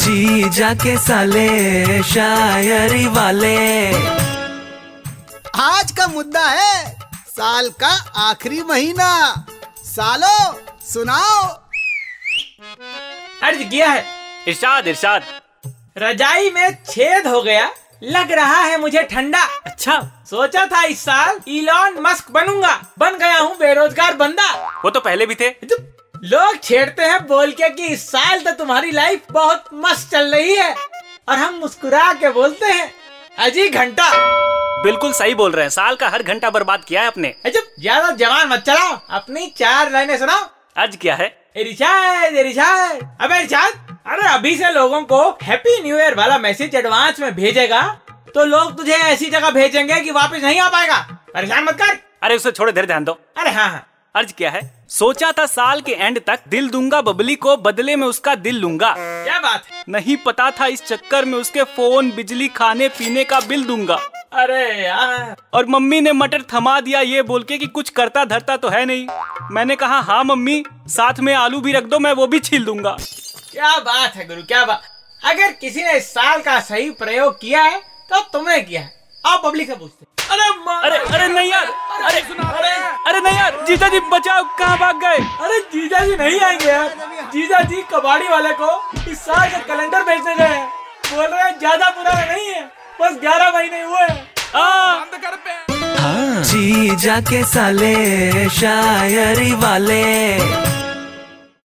जी जाके साले शायरी वाले। आज का मुद्दा है साल का आखिरी महीना। सालो सुनाओ। अर्ज़ किया है। इरशाद इरशाद। रजाई में छेद हो गया। लग रहा है मुझे ठंडा। अच्छा। सोचा था इस साल इलॉन मस्क बनूँगा। बन गया हूँ बेरोजगार बंदा। वो तो पहले भी थे। लोग छेड़ते हैं बोल के कि इस साल तो तुम्हारी लाइफ बहुत मस्त चल रही है। और हम मुस्कुरा के बोलते हैं अजी घंटा। बिल्कुल सही बोल रहे हैं। साल का हर घंटा बर्बाद किया है अपने अजब ज़्यादा जवान मत चलाओ। अपनी चार लाइनें सुनाओ। आज क्या है? रिचार्ज रिचार्ज अबे रिचार्ज अरे अभी से लोगों को हैप्पी न्यू ईयर वाला मैसेज एडवांस में भेजेगा तो लोग तुझे ऐसी जगह भेजेंगे कि वापस नहीं आ पाएगा। परेशान मत कर। अरे उसे छोड़े धीरे ध्यान दो। अरे हाँ हाँ। अर्ज़ क्या है। सोचा था साल के एंड तक दिल दूँगा बबली को बदले में उसका दिल लूँगा। क्या बात है? नहीं पता था इस चक्कर में उसके फ़ोन बिजली खाने पीने का बिल दूँगा। अरे यार। और मम्मी ने मटर थमा दिया ये बोल के कि कुछ करता धरता तो है नहीं। मैंने कहा हाँ मम्मी साथ में आलू भी रख दो मैं वो भी छील दूँगा। क्या बात है गुरु क्या बात। अगर किसी ने इस साल का सही प्रयोग किया है तो तुमने किया है। आप पब्लिक से पूछते अरे अरे अरे नहीं यार। अरे। अरे जीजा जी बचाओ कहाँ भाग गए? अरे जीजा जी नहीं आएँगे यार। जीजा जी कबाड़ी वाले को इस साल का कैलेंडर भेजने गए हैं। बोल रहे हैं ज़्यादा बुरा नहीं है बस ग्यारह महीने हुए हैं। जीजा के साले शायरी वाले।